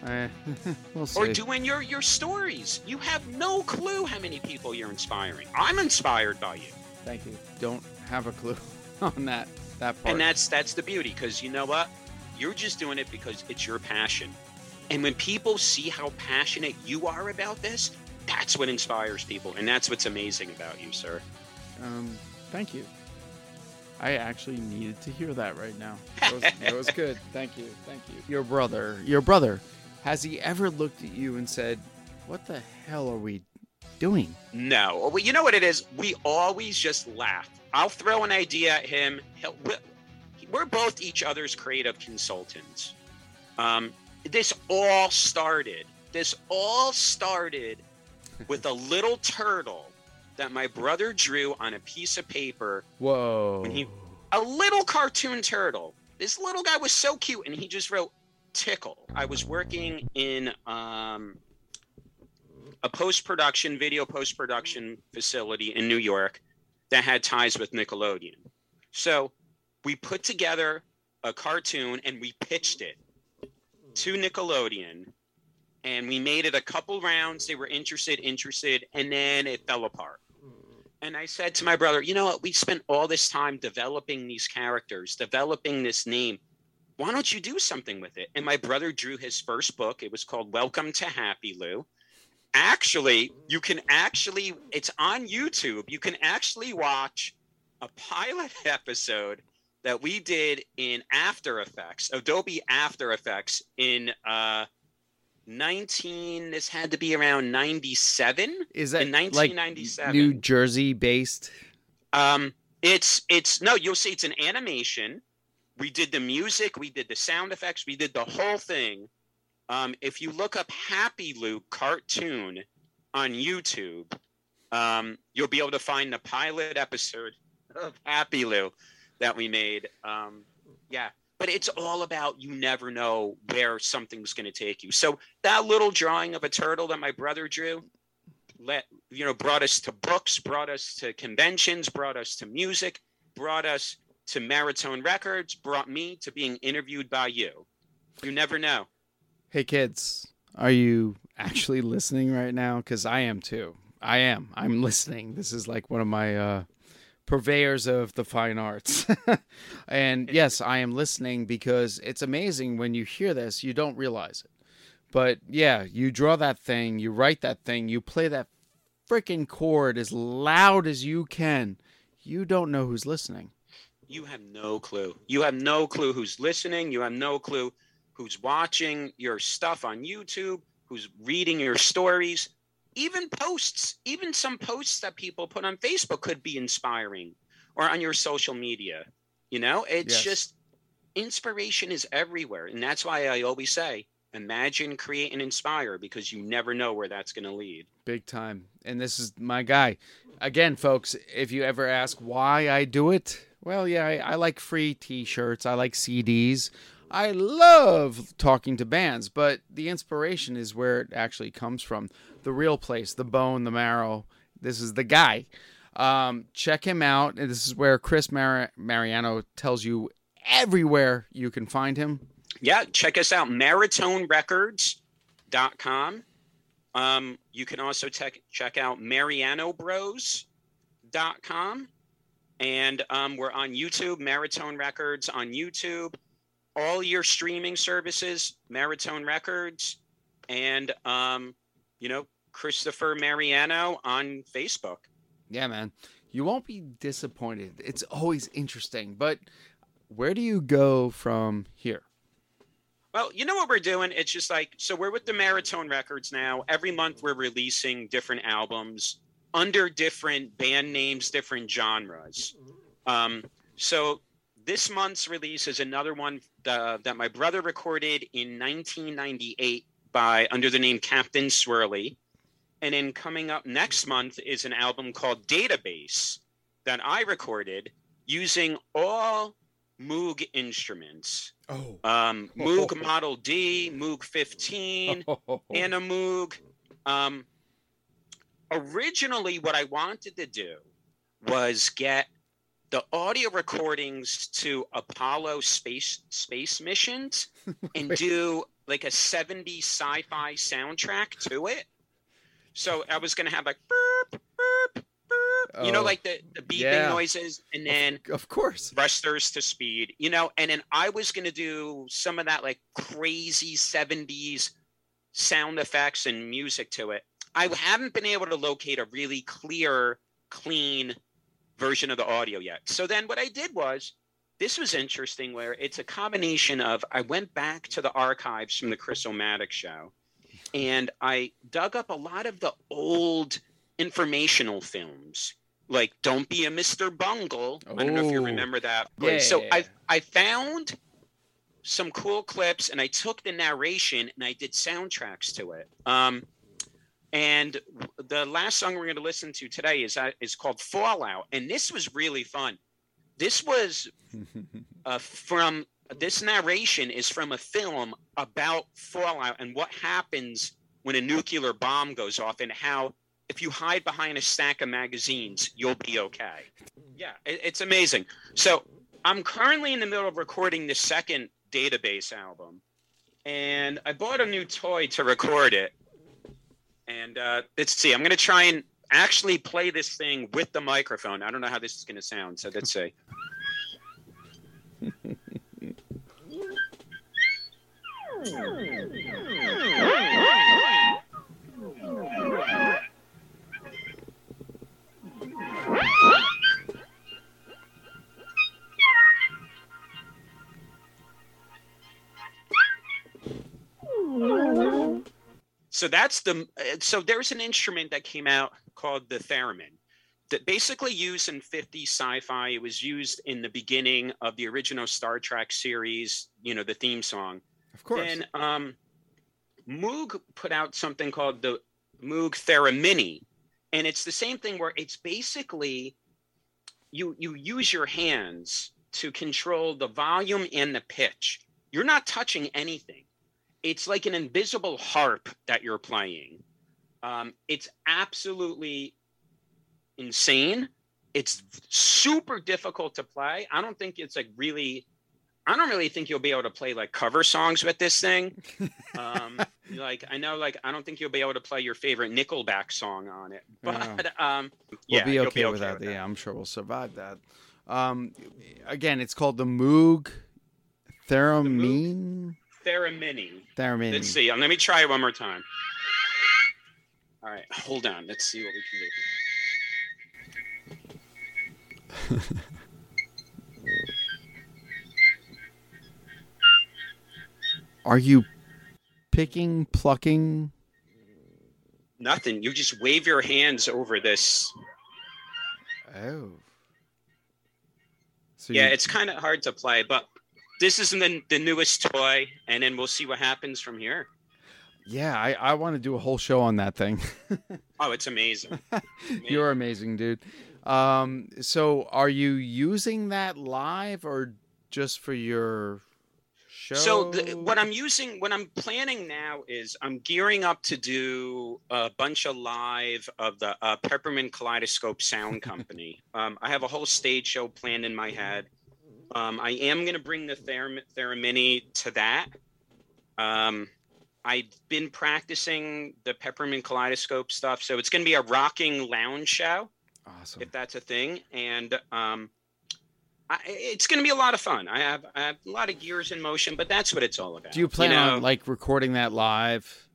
Eh, we'll or doing your your stories. You have no clue how many people you're inspiring. I'm inspired by you, Thank you. Don't have a clue on that that part. and that's that's the beauty. Because you know what, you're just doing it because it's your passion. And when people see how passionate you are about this, that's what inspires people, and that's what's amazing about you, sir. Um, thank you. I actually needed to hear that right now. That was, that was good. Thank you. Thank you. Your brother, your brother, has he ever looked at you and said, "What the hell are we doing?" No, well, you know what it is. We always just laugh. I'll throw an idea at him. He'll, we- we're both each other's creative consultants. Um, this all started. This all started with a little turtle that my brother drew on a piece of paper. Whoa. He, a little cartoon turtle. This little guy was so cute, and he just wrote "tickle." I was working in um, a post production, video post production facility in New York that had ties with Nickelodeon. So we put together a cartoon and we pitched it to Nickelodeon and we made it a couple rounds. They were interested, interested, and then it fell apart. And I said to my brother, you know what? We spent all this time developing these characters, developing this name. Why don't you do something with it? And my brother drew his first book. It was called Welcome to Happy Lou actually you can actually it's on youtube you can actually watch a pilot episode that we did in after effects adobe after effects in uh 19 this had to be around 97 Is that in like 1997 New Jersey based? um, it's it's no, you'll see it's an animation. We did the music, we did the sound effects, we did the whole thing. Um, if you look up Happy Lou cartoon on YouTube, um, you'll be able to find the pilot episode of Happy Lou that we made. Um, yeah, but it's all about you never know where something's going to take you. So that little drawing of a turtle that my brother drew, let you know brought us to books brought us to conventions brought us to music brought us to maritone records brought me to being interviewed by you you never know Hey kids, are you actually listening right now? Because I am too. I am. I'm listening. This is like one of my uh, purveyors of the fine arts. and yes, I am listening because it's amazing when you hear this, you don't realize it. But yeah, you draw that thing, you write that thing, you play that freaking chord as loud as you can. You don't know who's listening. you have no clue you have no clue who's listening you have no clue who's watching your stuff on youtube who's reading your stories even posts even some posts that people put on facebook could be inspiring or on your social media you know it's Yes. just inspiration is everywhere and that's why i always say imagine create and inspire because you never know where that's going to lead Big time. And this is my guy. Again, folks, if you ever ask why I do it, well, yeah, I, I like free t shirts, I like CDs. I love talking to bands, but the inspiration is where it actually comes from. The real place, the bone, the marrow. This is the guy. Um, check him out. This is where Chris Mar- Mariano tells you everywhere you can find him. yeah check us out maritonerecords.com um, you can also check check out marianobros.com and um, we're on youtube Maritone records on youtube all your streaming services, Maritone Records, and um, you know Christopher Mariano on Facebook. Yeah, man. You won't be disappointed. It's always interesting. But where do you go from here? Well, you know what we're doing? It's just like so we're with the Maritone Records now. Every month we're releasing different albums under different band names, different genres. Um, so this month's release is another one uh, that my brother recorded in 1998 by under the name Captain Swirly. And then coming up next month is an album called Database that I recorded using all Moog instruments. Oh. Um, Moog Model D, Moog 15, and a Moog. Um, originally, what I wanted to do was get the audio recordings to Apollo space space missions and do like a 70s sci-fi soundtrack to it. So I was gonna have like burp, burp, burp, you know, Oh, like the, the beeping yeah. noises, and then Of course. thrusters to speed, you know, and then I was gonna do some of that like crazy 70s sound effects and music to it. I haven't been able to locate a really clear, clean version of the audio yet. So then what I did was this was interesting where it's a combination of I went back to the archives from the Chris Omatic show and I dug up a lot of the old informational films like Don't Be a Mr. Bungle. I don't know if you remember that. But So. I I found some cool clips and I took the narration and I did soundtracks to it. Um, and the last song we're going to listen to today is uh, is called Fallout, and this was really fun. This was uh, from this narration is from a film about fallout and what happens when a nuclear bomb goes off, and how if you hide behind a stack of magazines, you'll be okay. Yeah, it, it's amazing. So I'm currently in the middle of recording the second database album, and I bought a new toy to record it. And uh, let's see, I'm going to try and actually play this thing with the microphone. I don't know how this is going to sound, so let's see. So that's the so there's an instrument that came out called the theremin that basically used in 50 sci-fi. It was used in the beginning of the original Star Trek series, you know, the theme song. Of course. Then um, Moog put out something called the Moog Theremini, and it's the same thing where it's basically you you use your hands to control the volume and the pitch. You're not touching anything. It's like an invisible harp that you're playing. Um, it's absolutely insane. It's super difficult to play. I don't think it's like really. I don't really think you'll be able to play like cover songs with this thing. Um, like I know, like I don't think you'll be able to play your favorite Nickelback song on it. But um, We'll be you'll okay, with that. Yeah, I'm sure we'll survive that. Um, again, it's called the Moog Theramine. Theremini. Theramine. Let's see. Let me try it one more time. All right, hold on. Let's see what we can do. Are you picking, plucking? Nothing. You just wave your hands over this. Oh. So yeah, you- it's kind of hard to play, but this is the, the newest toy, and then we'll see what happens from here. yeah. I, I want to do a whole show on that thing. Oh, it's amazing. You're amazing, dude. Um, so are you using that live or just for your show? So the, what I'm using, what I'm planning now is I'm gearing up to do a bunch of live of the uh, Peppermint Kaleidoscope Sound Company. um, I have a whole stage show planned in my head. Um, I am going to bring the Theram- Theremini to that. Um, I've been practicing the Peppermint Kaleidoscope stuff, so it's going to be a rocking lounge show awesome. if that's a thing. And um, I, it's going to be a lot of fun. I have, I have a lot of gears in motion, but that's what it's all about. Do you plan know? on like recording that live?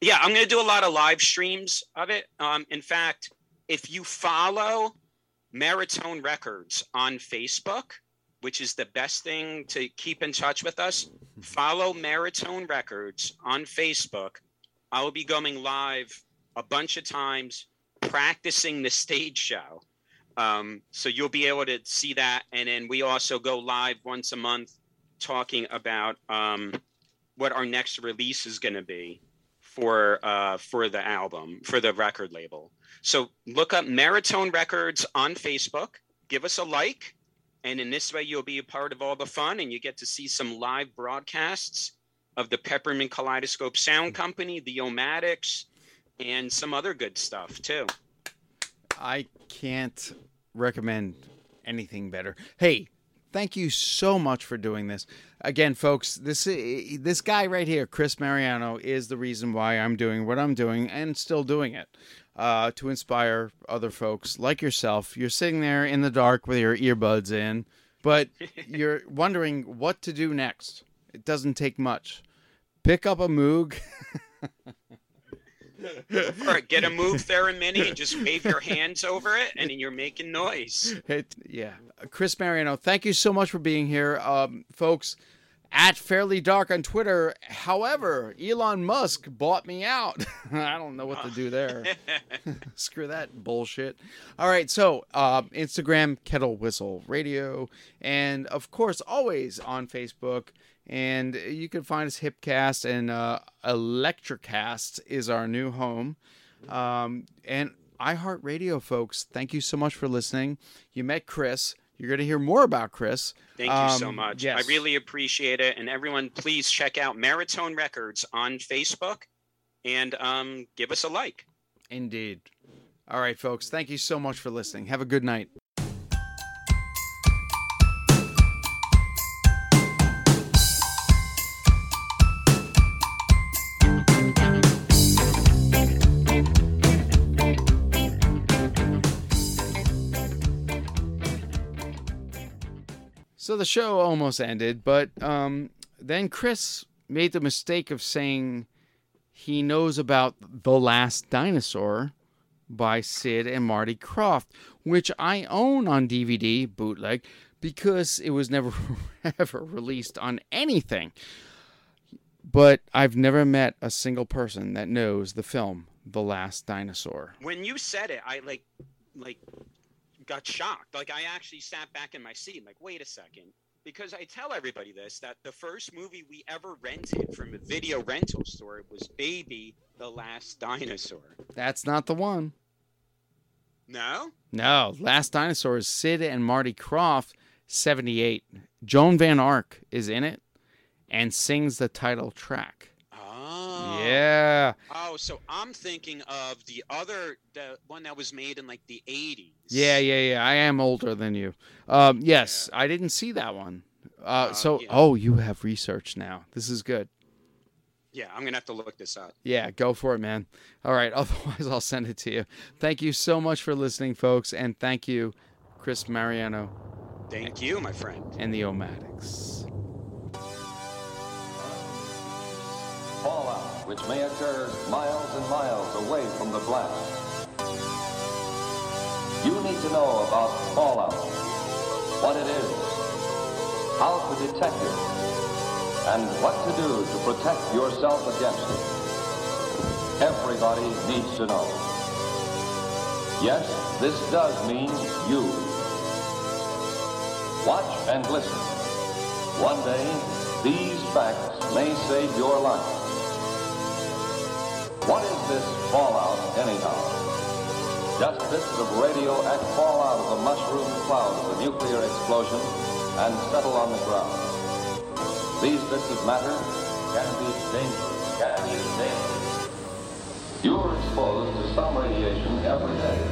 Yeah, I'm going to do a lot of live streams of it. Um, in fact, if you follow Maritone Records on Facebook, which is the best thing to keep in touch with us, follow Maritone Records on Facebook. I will be going live a bunch of times practicing the stage show. Um, so you'll be able to see that. And then we also go live once a month talking about um, what our next release is going to be for uh, for the album for the record label. So look up Maritone Records on Facebook. Give us a like, and in this way you'll be a part of all the fun, and you get to see some live broadcasts of the Peppermint Kaleidoscope Sound Company, the Omatics, and some other good stuff too. I can't recommend anything better. Hey, thank you so much for doing this. Again, folks, this this guy right here, Chris Mariano, is the reason why I'm doing what I'm doing and still doing it. Uh, to inspire other folks like yourself. You're sitting there in the dark with your earbuds in, but you're wondering what to do next. It doesn't take much. Pick up a Moog. or get a Moog Theremin and just wave your hands over it, and then you're making noise. It, yeah, Chris Mariano, thank you so much for being here, um, folks. At Fairly Dark on Twitter. However, Elon Musk bought me out. I don't know what to do there. Screw that bullshit. All right, so uh, Instagram, Kettle Whistle Radio, and of course, always on Facebook. And you can find us Hipcast and uh, Electricast is our new home. Um, and iHeartRadio, folks, thank you so much for listening. You met Chris. You're going to hear more about Chris. Thank you so Um, much. yes. I really appreciate it. And everyone, please check out Maritone Records on Facebook and um, give us a like. Indeed. All right, folks. Thank you so much for listening. Have a good night. So the show almost ended, but um, then Chris made the mistake of saying he knows about The Last Dinosaur by Sid and Marty Krofft, which I own on DVD, bootleg, because it was never ever released on anything. But I've never met a single person that knows the film The Last Dinosaur. When you said it, I like, like, got shocked. Like I actually sat back in my seat. Like, wait a second. Because I tell everybody this that the first movie we ever rented from a video rental store was Baby the Last Dinosaur. That's not the one. No? No, Last Dinosaur is Sid and Marty Krofft, 78. Joan Van Ark is in it and sings the title track. Oh. Yeah. Oh, so I'm thinking of the other, the one that was made in like the 80s. Yeah, yeah, yeah. I am older than you. Um, yes, I didn't see that one. Uh, so, oh, you have research now. This is good. Yeah, I'm going to have to look this up. Yeah, go for it, man. All right. Otherwise, I'll send it to you. Thank you so much for listening, folks. And thank you, Chris Mariano Thank you, my friend. and the Omatics. Fallout, which may occur miles and miles away from the blast. You need to know about fallout, what it is, how to detect it, and what to do to protect yourself against it. Everybody needs to know. Yes, this does mean you. Watch and listen. One day, these facts may save your life. What is this fallout anyhow? Just bits of radioactive fall out of the mushroom cloud of the nuclear explosion and settle on the ground. These bits of matter can be dangerous. Can be dangerous. You are exposed to some radiation every day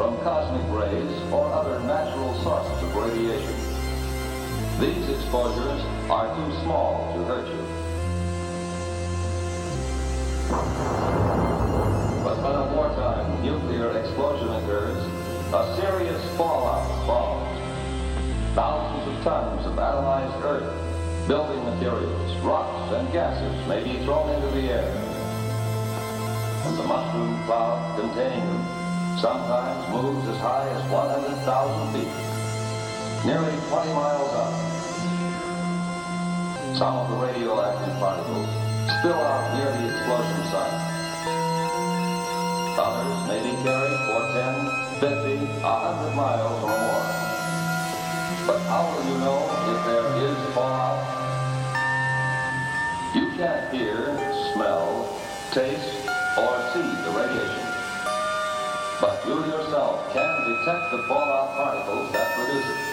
from cosmic rays or other natural sources of radiation. These exposures are too small to hurt you. But when a wartime nuclear explosion occurs, a serious fallout follows. thousands of tons of atomized earth, building materials, rocks, and gases may be thrown into the air. And the mushroom cloud containing them sometimes moves as high as 100,000 feet, nearly 20 miles up. Some of the radioactive particles spill out near the explosion site. Others may be carried for 10, 50, 100 miles or more. But how will you know if there is fallout? You can't hear, smell, taste, or see the radiation. But you yourself can detect the fallout particles that produce it.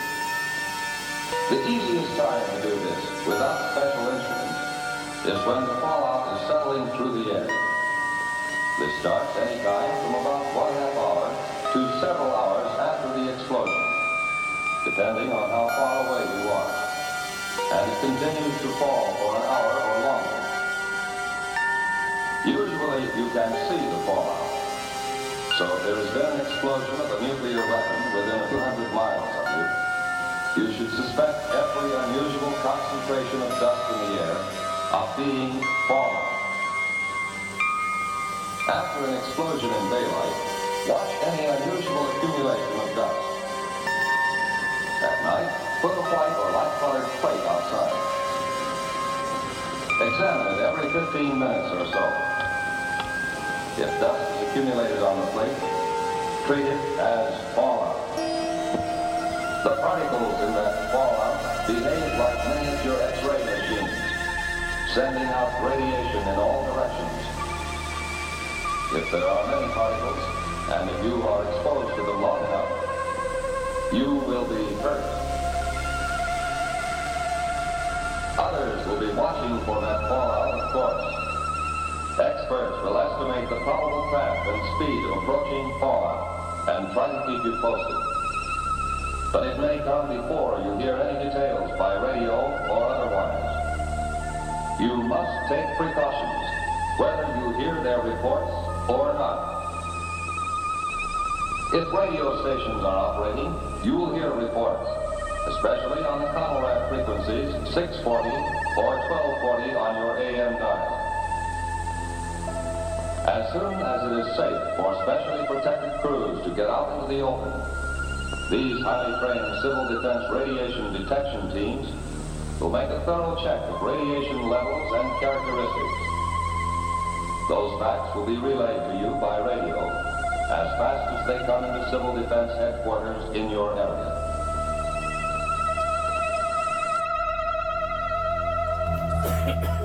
The easiest time to do this without special instruments is when the fallout is settling through the air. This starts any time from about one half hour to several hours after the explosion, depending on how far away you are. And it continues to fall for an hour or longer. Usually you can see the fallout. So if there has been an explosion of a nuclear weapon within a few hundred miles of you, you should suspect every unusual concentration of dust in the air being fallout. After an explosion in daylight, watch any unusual accumulation of dust. At night, put a white or light-colored plate outside. Examine it every 15 minutes or so. If dust is accumulated on the plate, treat it as fallout. The particles in that fallout behave like miniature X-ray machines, sending out radiation in all directions. If there are many particles, and if you are exposed to them long enough, you will be hurt. Others will be watching for that fallout, of course. Experts will estimate the probable path and speed of approaching fallout and try to keep you posted. But it may come before you hear any details by radio or otherwise. You must take precautions, whether you hear their reports or not. If radio stations are operating, you will hear reports, especially on the CONELRAD frequencies 640 or 1240 on your AM dial. As soon as it is safe for specially protected crews to get out into the open, these highly trained civil defense radiation detection teams will make a thorough check of radiation levels and characteristics. Those facts will be relayed to you by radio as fast as they come into Civil Defense Headquarters in your area.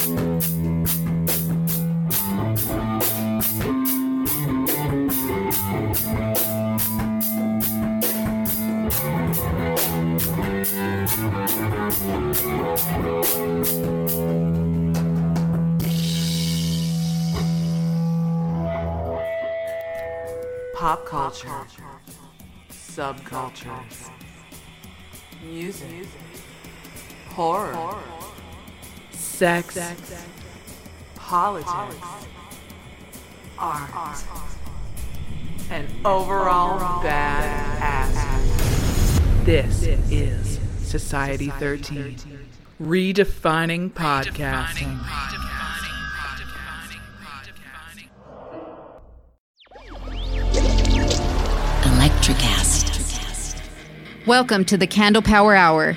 Pop culture, subcultures, music, horror sex, politics, art, and overall bad ass. This is Society 13, redefining podcasting. Electricast. Welcome to the Candle Power Hour.